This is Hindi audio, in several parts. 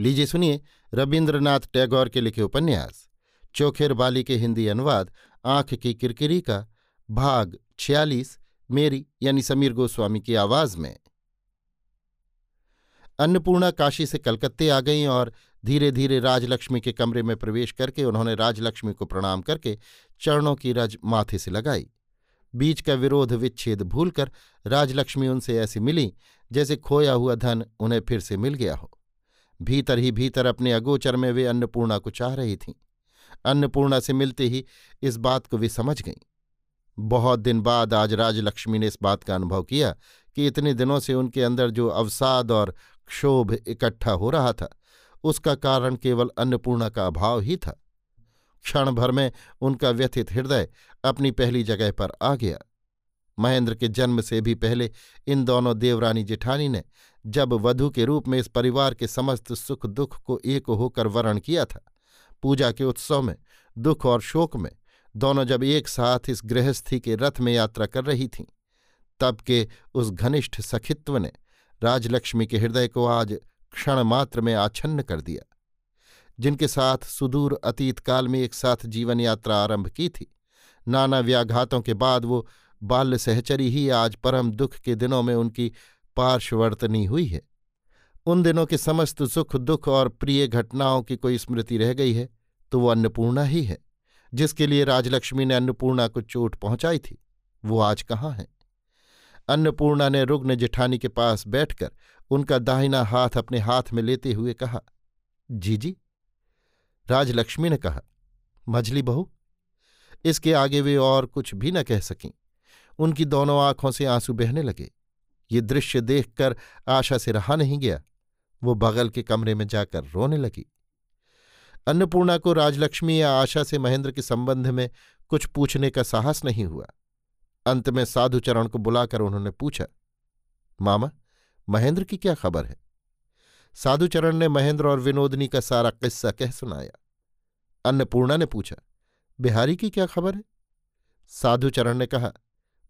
लीजिए सुनिए रविन्द्रनाथ टैगोर के लिखे उपन्यास। चोखेर बाली के हिंदी अनुवाद, आँख की किरकिरी का भाग छियालीस, मेरी यानी समीर गोस्वामी की आवाज़ में। अन्नपूर्णा काशी से कलकत्ते आ गईं और धीरे धीरे राजलक्ष्मी के कमरे में प्रवेश करके उन्होंने राजलक्ष्मी को प्रणाम करके चरणों की रज माथे से लगाई। बीच का विरोध विच्छेद भूलकर राजलक्ष्मी उनसे ऐसी मिली जैसे खोया हुआ धन उन्हें फिर से मिल गया हो। भीतर ही भीतर अपने अगोचर में वे अन्नपूर्णा को चाह रही थीं। अन्नपूर्णा से मिलते ही इस बात को वे समझ गईं। बहुत दिन बाद आज राजलक्ष्मी ने इस बात का अनुभव किया कि इतने दिनों से उनके अंदर जो अवसाद और क्षोभ इकट्ठा हो रहा था, उसका कारण केवल अन्नपूर्णा का अभाव ही था। क्षण भर में उनका व्यथित हृदय अपनी पहली जगह पर आ गया। महेंद्र के जन्म से भी पहले इन दोनों देवरानी जेठानी ने जब वधु के रूप में इस परिवार के समस्त सुख दुख को एक होकर वर्ण किया था, पूजा के उत्सव में, दुख और शोक में, दोनों जब एक साथ इस गृहस्थी के रथ में यात्रा कर रही थीं, तब के उस घनिष्ठ सखित्व ने राजलक्ष्मी के हृदय को आज क्षण मात्र में आच्छन्न कर दिया। जिनके साथ सुदूर अतीत काल में एक साथ जीवन यात्रा आरंभ की थी, नाना व्याघातों के बाद वो बाल्य सहचरी ही आज परम दुख के दिनों में उनकी पार्श्ववर्तनी हुई है। उन दिनों के समस्त सुख, दुख और प्रिय घटनाओं की कोई स्मृति रह गई है तो वो अन्नपूर्णा ही है, जिसके लिए राजलक्ष्मी ने अन्नपूर्णा को चोट पहुंचाई थी। वो आज कहाँ है? अन्नपूर्णा ने रुग्ण जेठानी के पास बैठकर उनका दाहिना हाथ अपने हाथ में लेते हुए कहा, जी जी। राजलक्ष्मी ने कहा, मझली बहू, इसके आगे वे और कुछ भी न कह सकीं। उनकी दोनों आँखों से आँसू बहने लगे। ये दृश्य देखकर आशा से रहा नहीं गया। वो बगल के कमरे में जाकर रोने लगी। अन्नपूर्णा को राजलक्ष्मी या आशा से महेंद्र के संबंध में कुछ पूछने का साहस नहीं हुआ। अंत में साधुचरण को बुलाकर उन्होंने पूछा, मामा, महेंद्र की क्या खबर है? साधुचरण ने महेंद्र और विनोदनी का सारा किस्सा कह सुनाया। अन्नपूर्णा ने पूछा, बिहारी की क्या खबर है? साधुचरण ने कहा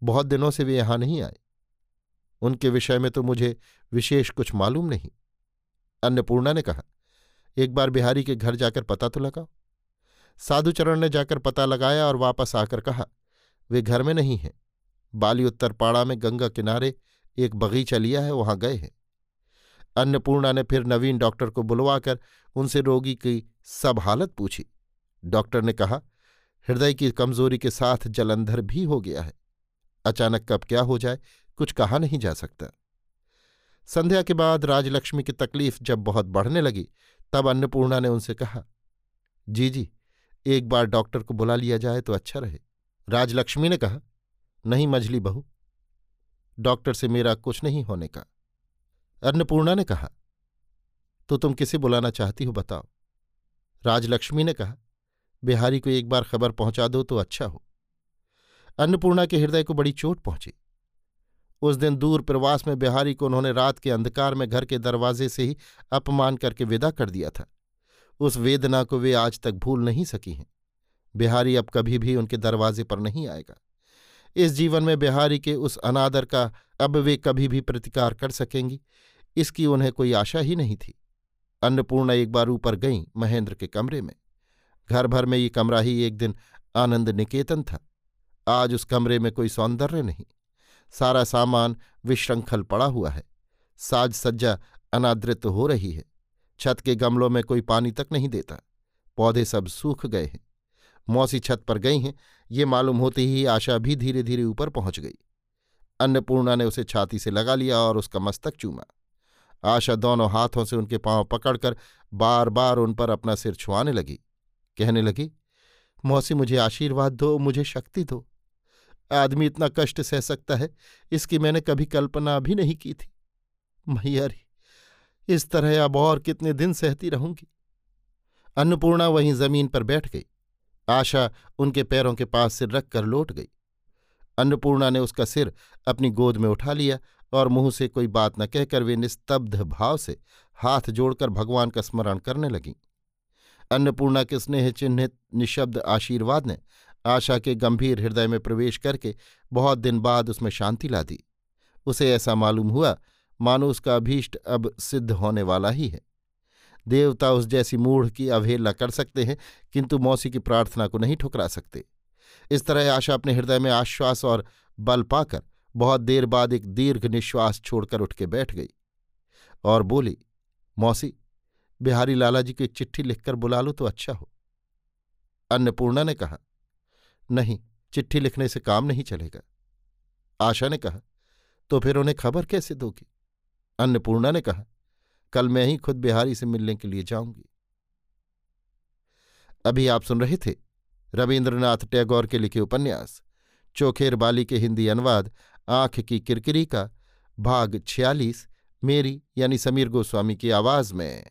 बहुत दिनों से वे यहाँ नहीं आए। उनके विषय में तो मुझे विशेष कुछ मालूम नहीं। अन्नपूर्णा ने कहा, एक बार बिहारी के घर जाकर पता तो लगाओ। साधुचरण ने जाकर पता लगाया और वापस आकर कहा, वे घर में नहीं हैं। बाली उत्तर पाड़ा में गंगा किनारे एक बगीचा लिया है, वहाँ गए हैं। अन्नपूर्णा ने फिर नवीन डॉक्टर को बुलवाकर उनसे रोगी की सब हालत पूछी। डॉक्टर ने कहा, हृदय की कमज़ोरी के साथ जलंधर भी हो गया है। अचानक कब क्या हो जाए, कुछ कहा नहीं जा सकता। संध्या के बाद राजलक्ष्मी की तकलीफ़ जब बहुत बढ़ने लगी, तब अन्नपूर्णा ने उनसे कहा, जी जी, एक बार डॉक्टर को बुला लिया जाए तो अच्छा रहे। राजलक्ष्मी ने कहा, नहीं मझली बहू, डॉक्टर से मेरा कुछ नहीं होने का। अन्नपूर्णा ने कहा तो तुम किसे बुलाना चाहती हो बताओ? राजलक्ष्मी ने कहा, बिहारी को एक बार खबर पहुँचा दो तो अच्छा हो। अन्नपूर्णा के हृदय को बड़ी चोट पहुँची। उस दिन दूर प्रवास में बिहारी को उन्होंने रात के अंधकार में घर के दरवाजे से ही अपमान करके विदा कर दिया था। उस वेदना को वे आज तक भूल नहीं सकी हैं। बिहारी अब कभी भी उनके दरवाजे पर नहीं आएगा। इस जीवन में बिहारी के उस अनादर का अब वे कभी भी प्रतिकार कर सकेंगी, इसकी उन्हें कोई आशा ही नहीं थी। अन्नपूर्णा एक बार ऊपर गईं महेंद्र के कमरे में। घर भर में ये कमरा ही एक दिन आनंद निकेतन था। आज उस कमरे में कोई सौंदर्य नहीं। सारा सामान विश्रंखल पड़ा हुआ है। साज सज्जा अनादृत हो रही है। छत के गमलों में कोई पानी तक नहीं देता। पौधे सब सूख गए हैं। मौसी छत पर गई हैं। ये मालूम होते ही आशा भी धीरे धीरे ऊपर पहुँच गई। अन्नपूर्णा ने उसे छाती से लगा लिया और उसका मस्तक चूमा। आशा दोनों हाथों से उनके पाँव पकड़कर बार बार उन पर अपना सिर छुआने लगी। कहने लगी, मौसी मुझे आशीर्वाद दो, मुझे शक्ति दो। आदमी इतना कष्ट सह सकता है, इसकी मैंने कभी कल्पना भी नहीं की थी। मैयारी, इस तरह अब और कितने दिन सहती रहूँगी। अन्नपूर्णा वहीं ज़मीन पर बैठ गई। आशा उनके पैरों के पास सिर रखकर लौट गई। अन्नपूर्णा ने उसका सिर अपनी गोद में उठा लिया और मुँह से कोई बात न कहकर वे निस्तब्ध भाव से हाथ जोड़कर भगवान का स्मरण करने लगीं। अन्नपूर्णा के स्नेह चिन्हित निशब्द आशीर्वाद ने आशा के गंभीर हृदय में प्रवेश करके बहुत दिन बाद उसमें शांति ला दी। उसे ऐसा मालूम हुआ, मानो उसका अभीष्ट अब सिद्ध होने वाला ही है। देवता उस जैसी मूढ़ की अवहेलना कर सकते हैं, किंतु मौसी की प्रार्थना को नहीं ठुकरा सकते। इस तरह आशा अपने हृदय में आश्वास और बल पाकर बहुत देर बाद एक दीर्घ निश्वास छोड़कर उठ के बैठ गई और बोली, मौसी, बिहारी लाला जी की चिट्ठी लिखकर बुला लो तो अच्छा हो। अन्नपूर्णा ने कहा नहीं, चिट्ठी लिखने से काम नहीं चलेगा। आशा ने कहा तो फिर उन्हें खबर कैसे दोगी? अन्नपूर्णा ने कहा, कल मैं ही खुद बिहारी से मिलने के लिए जाऊँगी। अभी आप सुन रहे थे रविन्द्रनाथ टैगोर के लिखे उपन्यास, चोखेर बाली के हिंदी अनुवाद, आँख की किरकिरी का, भाग छियालीस, मेरी यानी समीर गोस्वामी की आवाज़ में।